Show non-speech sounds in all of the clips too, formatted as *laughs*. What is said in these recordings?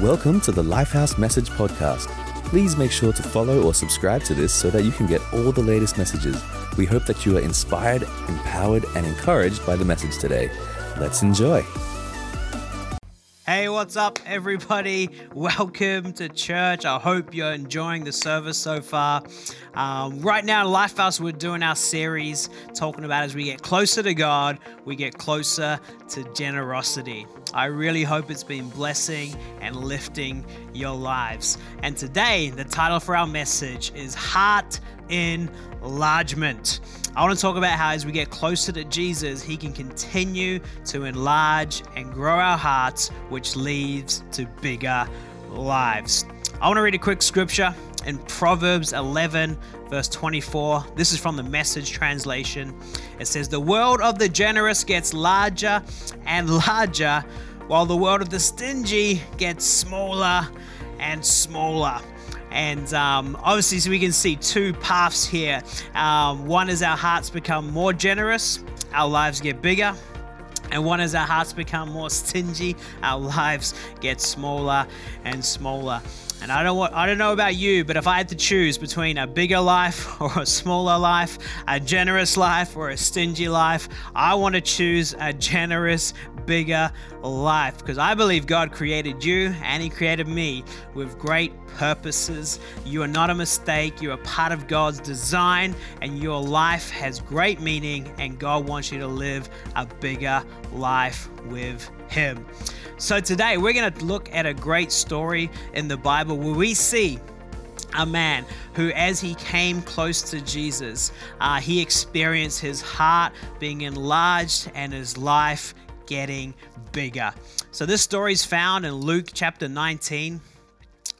Welcome to the Lifehouse Message Podcast. Please make sure to follow or subscribe to this so that you can get all the latest messages. We hope that you are inspired, empowered, and encouraged by the message today. Let's enjoy. Hey, what's up, everybody? Welcome to church. I hope you're enjoying the service so far. Um, right now, Lifehouse, we're doing our series talking about as we get closer to God, we get closer to generosity. I really hope it's been blessing and lifting your lives. And today, the title for our message is Heart Enlargement. I want to talk about how as we get closer to Jesus, He can continue to enlarge and grow our hearts, which leads to bigger lives. I want to read a quick scripture in Proverbs 11, verse 24. This is from the message translation. It says, The world of the generous gets larger and larger, while the world of the stingy gets smaller and smaller. And um, obviously, so we can see two paths here. Um, one is our hearts become more generous, our lives get bigger. And one is our hearts become more stingy, our *laughs* lives get smaller and smaller. And I don't want, I don't know about you, but if I had to choose between a bigger life *laughs* or a smaller life, a generous life or a stingy life, I want to choose a generous, bigger life because I believe God created you and He created me with great purposes. You are not a mistake, you're part of God's design, and your life has great meaning, and God wants you to live a bigger life with Him. So today we're going to look at a great story in the Bible where we see a man who, as he came close to Jesus, uh, he experienced his heart being enlarged and his life getting bigger. So, this story is found in Luke chapter 19.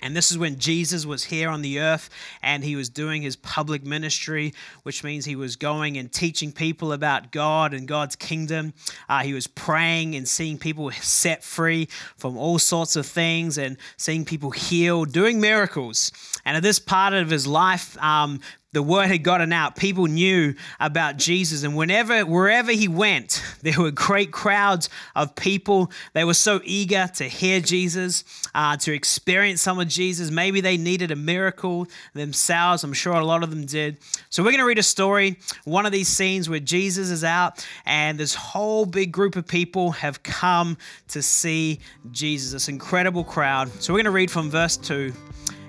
And this is when Jesus was here on the earth and he was doing his public ministry, which means he was going and teaching people about God and God's kingdom. Uh, he was praying and seeing people set free from all sorts of things and seeing people healed, doing miracles. And at this part of his life, um, the word had gotten out. People knew about Jesus. And whenever, wherever he went, *laughs* there were great crowds of people. They were so eager to hear Jesus, uh, to experience some of Jesus. Maybe they needed a miracle themselves. I'm sure a lot of them did. So we're going to read a story, one of these scenes where Jesus is out and this whole big group of people have come to see Jesus, this incredible crowd. So we're going to read from verse 2.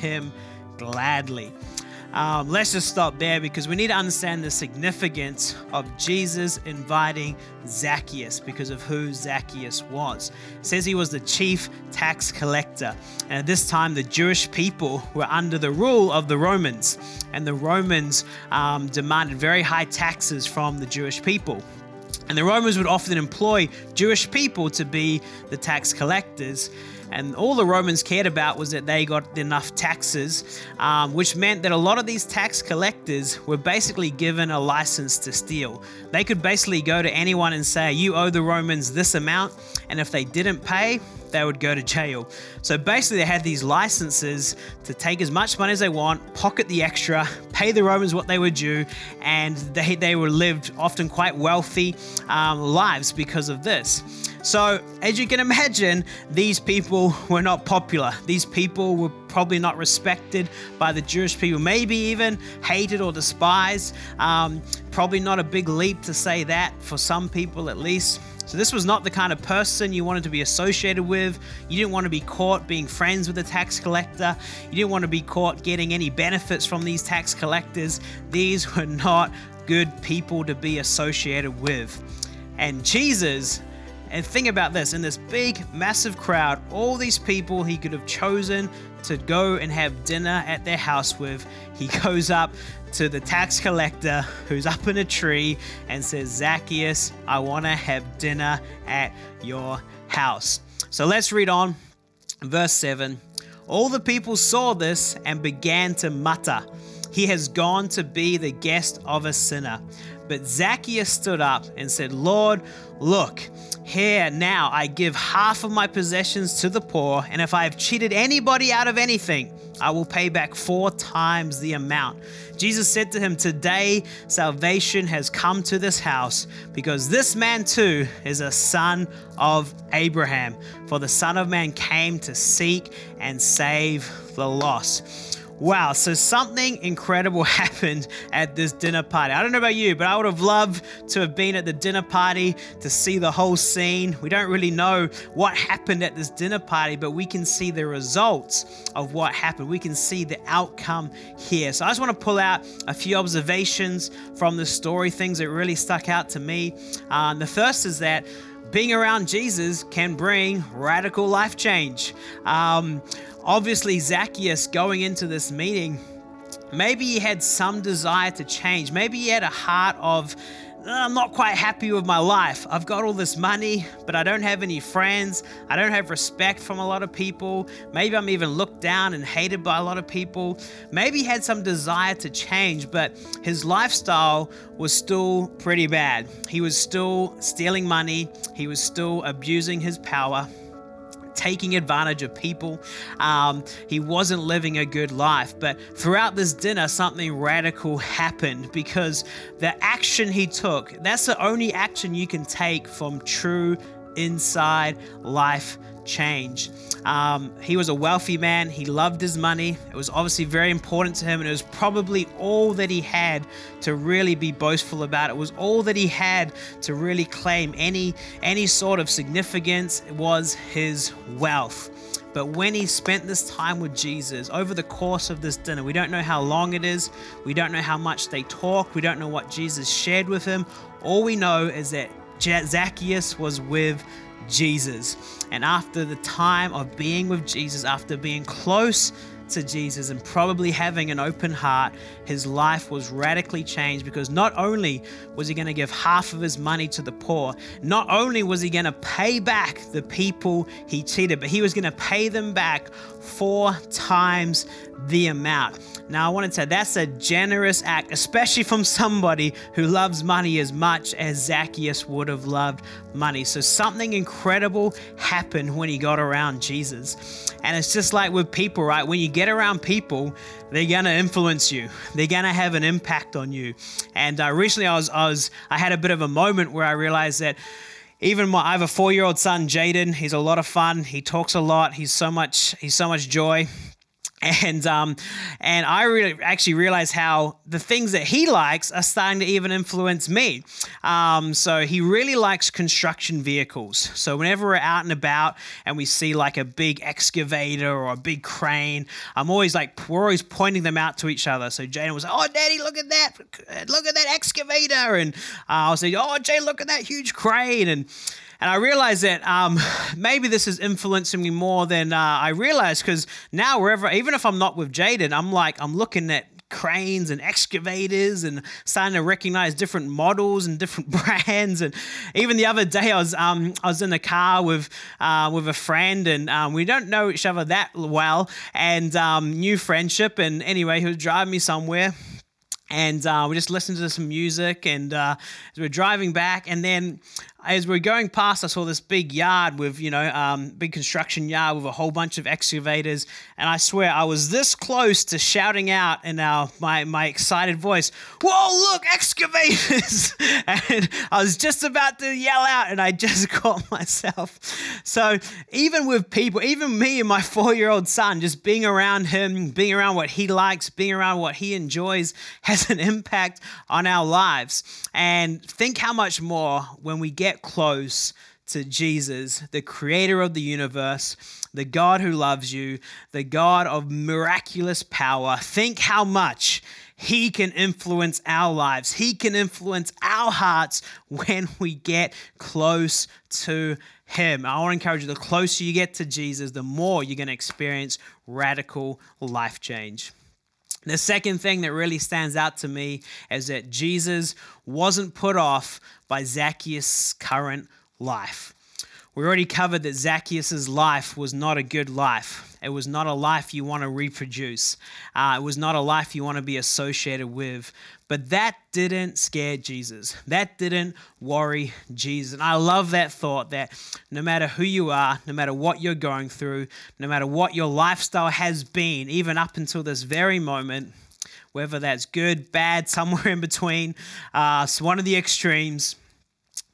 him gladly. Um, let's just stop there because we need to understand the significance of Jesus inviting Zacchaeus because of who Zacchaeus was. It says he was the chief tax collector. And at this time, the Jewish people were under the rule of the Romans, and the Romans um, demanded very high taxes from the Jewish people. And the Romans would often employ Jewish people to be the tax collectors. And all the Romans cared about was that they got enough taxes, um, which meant that a lot of these tax collectors were basically given a license to steal. They could basically go to anyone and say, You owe the Romans this amount, and if they didn't pay, they would go to jail. So basically, they had these licenses to take as much money as they want, pocket the extra, pay the Romans what they were due, and they, they were lived often quite wealthy um, lives because of this. So, as you can imagine, these people were not popular. These people were probably not respected by the Jewish people, maybe even hated or despised. Um, probably not a big leap to say that for some people at least. So, this was not the kind of person you wanted to be associated with. You didn't want to be caught being friends with a tax collector. You didn't want to be caught getting any benefits from these tax collectors. These *laughs* were not good people to be associated with. And Jesus and think about this in this big, massive crowd, all these people he could have chosen to go and have dinner at their house with, he *laughs* goes up to the tax collector who's up in a tree and says, Zacchaeus, I want to have dinner at your house. So let's read on. Verse 7 All the people saw this and began to mutter, He has gone to be the guest of a sinner. But Zacchaeus stood up and said, Lord, look, here now I give half of my possessions to the poor, and if I have cheated anybody out of anything, I will pay back four times the amount. Jesus said to him, Today salvation has come to this house, because this man too is a son of Abraham. For the Son of Man came to seek and save the lost. Wow, so something incredible *laughs* happened at this dinner party. I don't know about you, but I would have loved to have been at the dinner party to see the whole scene. We don't really know what happened at this dinner party, but we can see the results of what happened. We can see the outcome here. So I just want to pull out a few observations from the story, things that really stuck out to me. Um, the first is that being around Jesus can bring radical life change. Um, obviously, Zacchaeus going into this meeting, maybe he had some desire to change. Maybe he had a heart of, uh, I'm not quite happy with my life. I've got all this money, but I don't have any friends. I don't have respect from a lot of people. Maybe I'm even looked down and hated by a lot of people. Maybe he had some desire to change, but his lifestyle was still pretty bad. He was still stealing money, he was still abusing his power taking advantage of people. Um, he wasn't living a good life. But throughout this dinner, something radical happened because the action he took, that's the only action you can take from true inside life change. Um, he was a wealthy man. He loved his money. It was obviously very important to him, and it was probably all that he had to really be boastful about. It was all that he had to really claim any any sort of significance. It was his wealth. But when he spent this time with Jesus over the course of this dinner, we don't know how long it is, we don't know how much they talked, we don't know what Jesus shared with him. All we know is that Zacchaeus was with Jesus. And after the time of being with Jesus, after being close to Jesus and probably having an open heart, his life was radically changed because not only was he going to give half of his money to the poor, not only was he going to pay back the people he cheated, but he was going to pay them back four times the amount. Now, I want to say that's a generous act, especially from somebody who loves money as much as Zacchaeus would have loved money. So, something incredible happened when he got around Jesus. And it's just like with people, right? When you get around people, they're gonna influence you. They're gonna have an impact on you. And uh, recently, I was, I was, I had a bit of a moment where I realized that even my, I have a four-year-old son, Jaden. He's a lot of fun. He talks a lot. He's so much, he's so much joy and um, and I really actually realized how the things that he likes are starting to even influence me. Um, so he really likes construction vehicles. So whenever we're out and about and we see like a big excavator or a big crane, I'm always like we're always pointing them out to each other. So Jaden was, like, "Oh, Daddy, look at that! Look at that excavator!" And uh, I'll say, "Oh, Jaden, look at that huge crane!" and and I realized that um, *sighs* maybe this is influencing me more than uh, I realized because now, wherever, even if I'm not with Jaden, I'm like, I'm looking at cranes and excavators and starting to recognize different models and different *laughs* brands. And even the other day, I was um, I was in the car with uh, with a friend, and um, we don't know each other that well, and um, new friendship. And anyway, he was driving me somewhere. And uh, we just listened to some music, and uh, as we're driving back, and then as we are going past, I saw this big yard with, you know, um, big construction yard with a whole bunch of excavators. And I swear I was this close to shouting out in our, my, my excited voice, Whoa, look, excavators! *laughs* and I was just about to yell out and I just *laughs* caught myself. So even with people, even me and my *laughs* four year old son, just being around him, being around what he likes, being around what he enjoys has an impact on our lives. And think how much more when we get get close to Jesus, the creator of the universe, the God who loves you, the God of miraculous power. Think how much he can influence our lives. He can influence our hearts when we get close to him. I want to encourage you the closer you get to Jesus, the more you're going to experience radical life change. The second thing that really stands out to me is that Jesus wasn't put off by Zacchaeus' current life. We already covered that Zacchaeus' life was not a good life. It was not a life you want to reproduce. Uh, it was not a life you want to be associated with. But that didn't scare Jesus. That didn't worry Jesus. And I love that thought that no matter who you are, no matter what you're going through, no matter what your lifestyle has been, even up until this very moment, whether that's good, bad, *laughs* somewhere in between, uh, one of the extremes,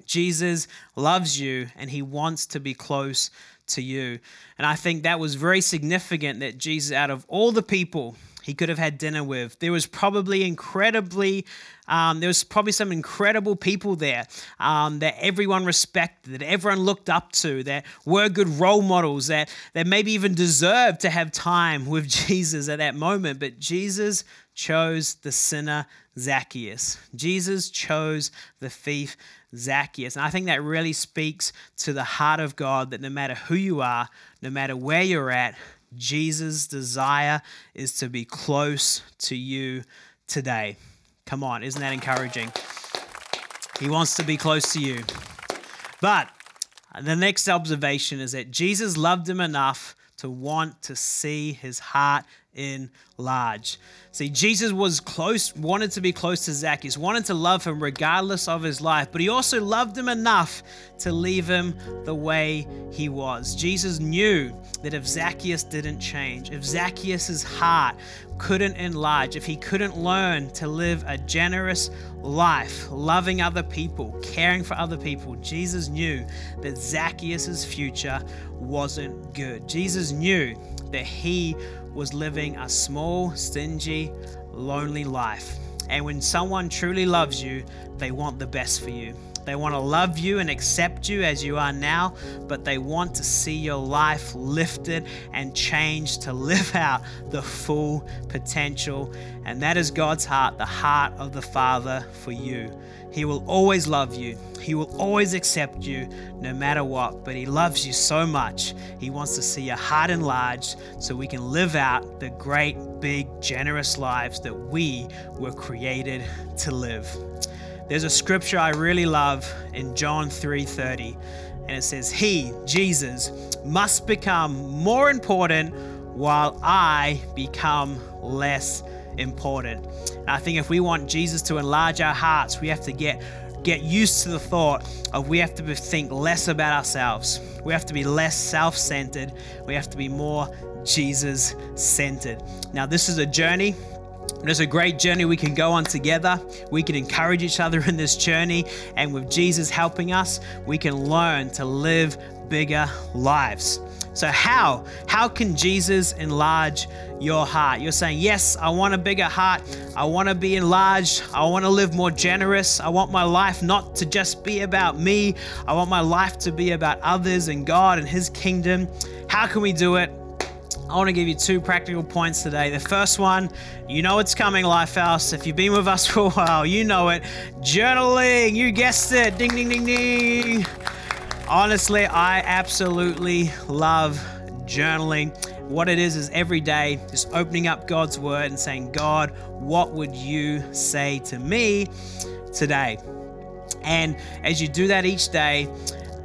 Jesus loves you and he wants to be close to you. And I think that was very significant that Jesus, out of all the people he could have had dinner with, there was probably incredibly, um, there was probably some incredible people there um, that everyone respected, that everyone looked up to, that were good role models, that, that maybe even deserved to have time with *laughs* Jesus at that moment. But Jesus chose the sinner Zacchaeus. Jesus chose the thief Zacchaeus. And I think that really speaks to the heart of God that no matter who you are, no matter where you're at, Jesus' desire is to be close to you today. Come on, isn't that encouraging? He wants to be close to you. But the next observation is that Jesus loved him enough to want to see his heart enlarge. See, Jesus was close, wanted to be close to Zacchaeus, wanted to love him regardless of his life, but he also loved him enough to leave him the way he was. Jesus knew that if Zacchaeus didn't change, if Zacchaeus' heart couldn't enlarge, if he couldn't learn to live a generous life, loving other people, caring for other people, Jesus knew that Zacchaeus' future wasn't good. Jesus knew that he was living a small, stingy, lonely life. And when someone truly loves you, they want the best for you. They want to love you and accept you as you are now, but they want to see your life lifted and changed to live *laughs* out the full potential. And that is God's heart, the heart of the Father for you. He will always love you. He will always accept you no matter what. But He loves you so much. He wants to see your heart enlarged so we can live out the great, big, generous lives that we were created to live. There's a scripture I really love in John 3:30 and it says he Jesus must become more important while I become less important. And I think if we want Jesus to enlarge our hearts, we have to get get used to the thought of we have to think less about ourselves. We have to be less self-centered. We have to be more Jesus-centered. Now this is a journey it's a great journey we can go on together. We can encourage each other in this journey. And with Jesus helping us, we can learn to live bigger lives. So, how? How can Jesus enlarge your heart? You're saying, Yes, I want a bigger heart. I want to be enlarged. I want to live more generous. I want my life not to just be about me. I want my life to be about others and God and His kingdom. How can we do it? I want to give you two practical points today. The first one, you know it's coming, Lifehouse. If you've been with us *laughs* for a while, you know it. Journaling, you guessed it. Ding, ding, ding, ding. Honestly, I absolutely love journaling. What it is is every day just opening up God's word and saying, God, what would you say to me today? And as you do that each day,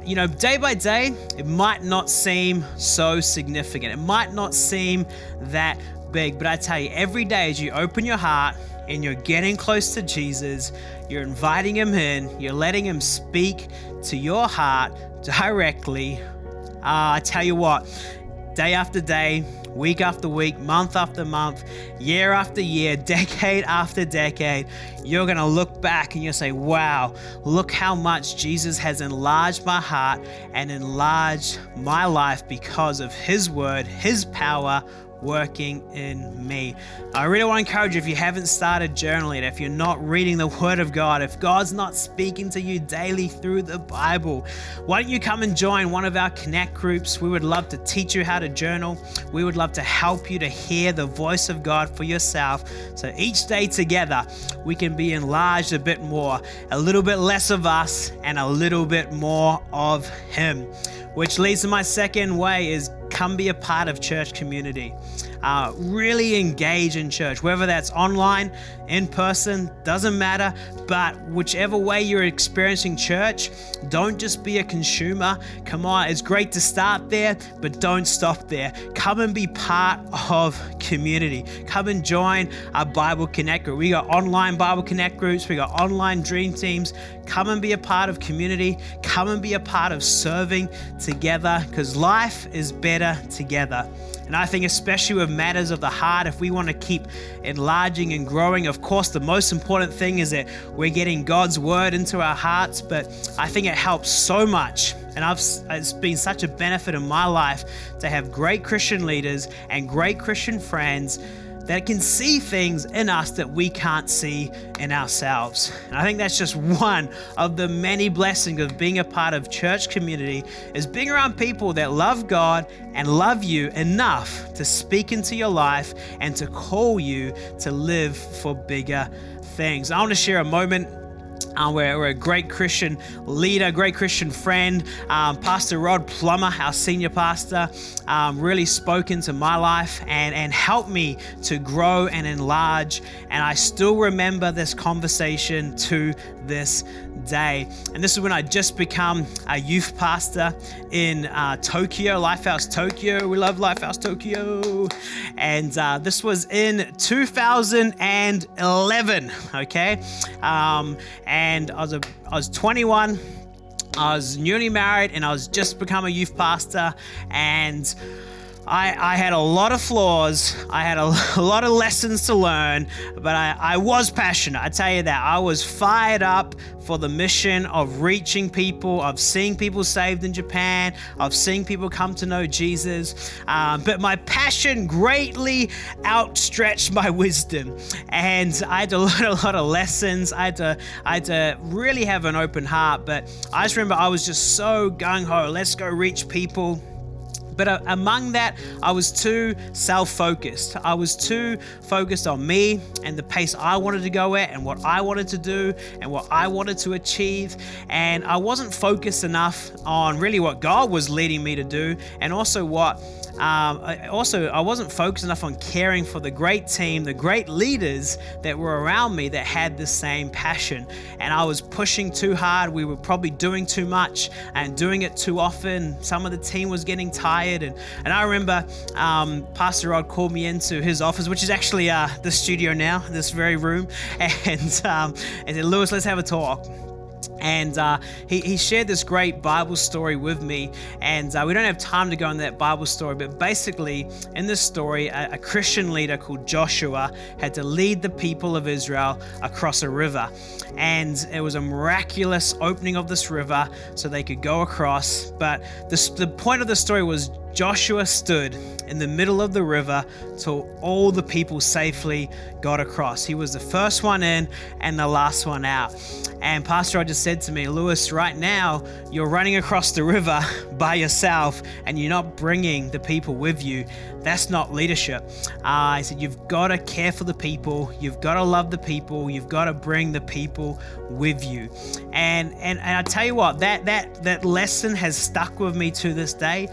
you know, day by day, it might not seem so significant. It might not seem that big, but I tell you, every day as you open your heart and you're getting close to Jesus, you're inviting Him in, you're letting Him speak to your heart directly. Uh, I tell you what, day after day, week after week, month after month, year after year, *laughs* decade after decade, you're going to look back and you'll say, wow, look how much Jesus has enlarged my heart and enlarged my life because of His word, His power, working in me. I really want to encourage you if you haven't started journaling, if you're not reading the Word of God, if God's not speaking to you daily through the Bible, why don't you come and join one of our Connect groups? We would love to teach you how to journal. We would love to help you to hear the voice of God for yourself. So each day together, we can be enlarged a bit more, a little bit less of us, and a little bit more of Him. Which leads to my second way is come be a part of church community. uh, really engage in church, whether that's online, in person, doesn't matter. But whichever way you're experiencing church, don't just be a consumer. Come on, it's great to start there, but don't stop there. Come and be part of community. Come and join our Bible Connect group. We got online Bible Connect groups, we got online dream teams. Come and be a part of community. Come and be a part of serving together because life is better together. And I think, especially with matters of the heart, if we want to keep enlarging and growing, of course, the most important thing is that we're getting God's word into our hearts. But I think it helps so much. And I've, it's been such a benefit in my life to have great Christian leaders and great Christian friends that can see things in us that we can't see in ourselves. And I think that's just one of the many blessings of being a part of church community is being around people that love God and love you enough to speak into your life and to call you to live for bigger things. I want to share a moment uh, we're, we're, a great Christian leader, great Christian friend. Um, pastor Rod Plummer, our senior pastor, um, really spoke into my life and, and helped me to grow and enlarge. And I still remember this conversation to this day. And this is when I just become a youth pastor in uh, Tokyo, Lifehouse Tokyo. We love Lifehouse Tokyo. And uh, this was in 2011, okay? Um, and I was, a, I was 21. I was newly married and I was just become a youth pastor and I, I, had a lot of flaws. I had a, a, *laughs* lot of lessons to learn, but I, I was passionate. I tell you that. I was fired up for the mission of reaching people, of seeing people saved in Japan, of seeing people come to know Jesus. Um, but my passion greatly outstretched my *laughs* wisdom. And I had to *laughs* learn a lot of lessons. I had to, I had to really have an open heart. But I just remember I was just so gung ho. Let's go reach people but uh, among that, I was too self focused. I was too focused on me and the pace I wanted to go at and what I wanted to do and what I wanted to achieve. And I wasn't focused enough on really what God was leading me to do and also what um, I also, I wasn't focused enough on caring for the great team, the great leaders that were around me that had the same passion. And I was pushing too hard. We were probably doing too much and doing it too often. Some of the team was getting tired. And, and I remember um, Pastor Rod called me into his office, which is actually uh, the studio now, this very room, *laughs* and, um, and said, Lewis, let's have a talk and uh, he, he shared this great Bible story with me. And uh, we don't have time to go into that Bible story, but basically, in this story, a, a, Christian leader called Joshua had to lead the people of Israel across a river. And it was a miraculous opening of this river so they could go across. But the, the point of the story was Joshua stood in the middle of the river till all the people safely got across. He was the first one in and the last one out. And Pastor Roger said to me, Lewis, right now you're running across the river *laughs* by yourself and you're not bringing the people with you. That's not leadership. Uh, I said, You've got to care for the people, you've got to love the people, you've got to bring the people with you. And, and, and I tell you what, that, that, that lesson has stuck with me to this day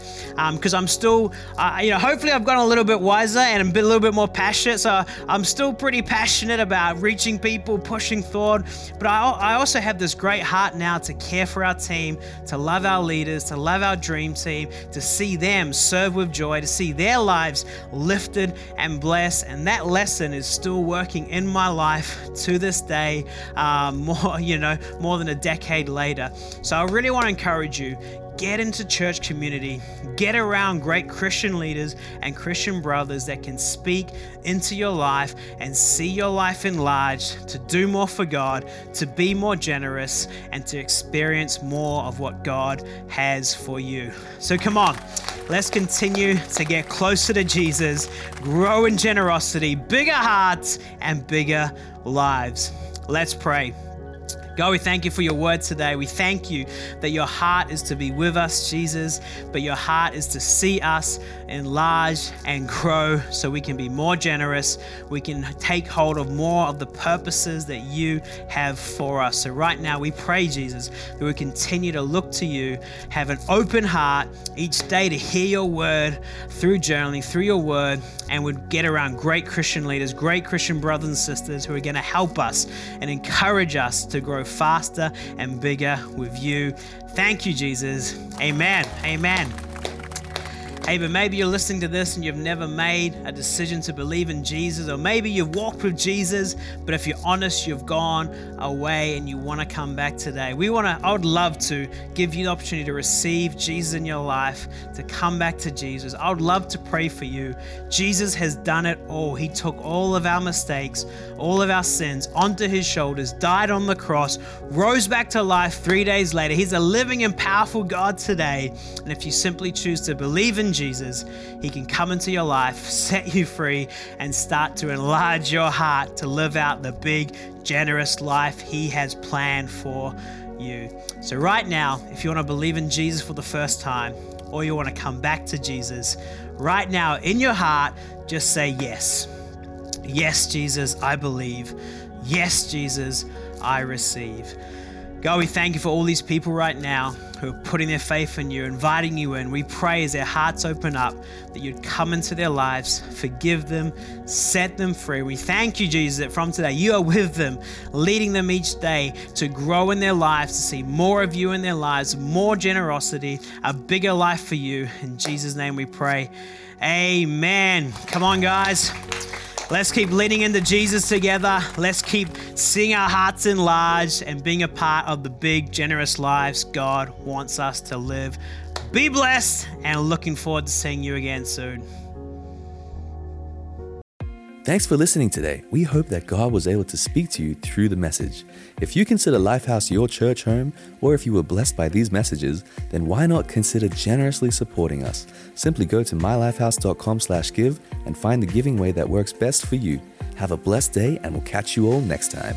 because um, I'm still, uh, you know, hopefully I've gotten a little bit wiser and a, little bit more passionate. So I'm still pretty passionate about reaching people, pushing forward. But I, I also have this great heart now to care for our team, to love our leaders, to love our dream team, to see them serve with joy, to see their lives lifted and blessed. And that lesson is still working in my life to this day, um, *laughs* more, you know, more than a decade later. So I really want to encourage you get into church community, get around great Christian leaders and Christian brothers that can speak into your life and see your life enlarged, to do more for God, to be more generous, and to experience more of what God has for you. So come on, let's continue to get closer to Jesus, grow in generosity, bigger hearts, and bigger lives. Let's pray. God, we thank you for your word today. We thank you that your heart is to be with us, Jesus, but your heart is to see us enlarge and grow so we can be more generous. We can take hold of more of the purposes that you have for us. So, right now, we pray, Jesus, that we continue to look to you, have an open heart each day to hear your word through journaling, through your word, and would get around great Christian leaders, great Christian brothers and sisters who are going to help us and encourage us to grow faster and bigger with you. Thank you, Jesus. Amen. Amen. Hey, but maybe you're listening to this and you've never made a decision to believe in Jesus, or maybe you've walked with Jesus, but if you're honest, you've gone away and you want to come back today. We want to, I would love to give you the opportunity to receive Jesus in your life, to come back to Jesus. I would love to pray for you. Jesus has done it all. He took all of our mistakes, all of our sins onto his shoulders, died on the cross, rose back to life three days later. He's a living and powerful God today. And if you simply choose to believe in Jesus, He can come into your life, set you free, and start to enlarge your heart to live out the big, generous life He has planned for you. So, right now, if you want to believe in Jesus for the first time, or you want to come back to Jesus, right now in your heart, just say yes. Yes, Jesus, I believe. Yes, Jesus, I receive. God, we thank you for all these people right now who are putting their faith in you, inviting you in. We pray as their hearts open up that you'd come into their lives, forgive them, set them free. We thank you, Jesus, that from today you are with them, leading them each day to grow in their lives, to see more of you in their lives, more generosity, a bigger life for you. In Jesus' name we pray. Amen. Come on, guys. Let's keep leaning into Jesus together. Let's keep seeing our hearts enlarged and being a part of the big, generous lives God wants us to live. Be blessed and looking forward to seeing you again soon. Thanks for listening today. We hope that God was able to speak to you through the message. If you consider Lifehouse your church home, or if you were blessed by these messages, then why not consider generously supporting us? Simply go to mylifehouse.com/give and find the giving way that works best for you. Have a blessed day, and we'll catch you all next time.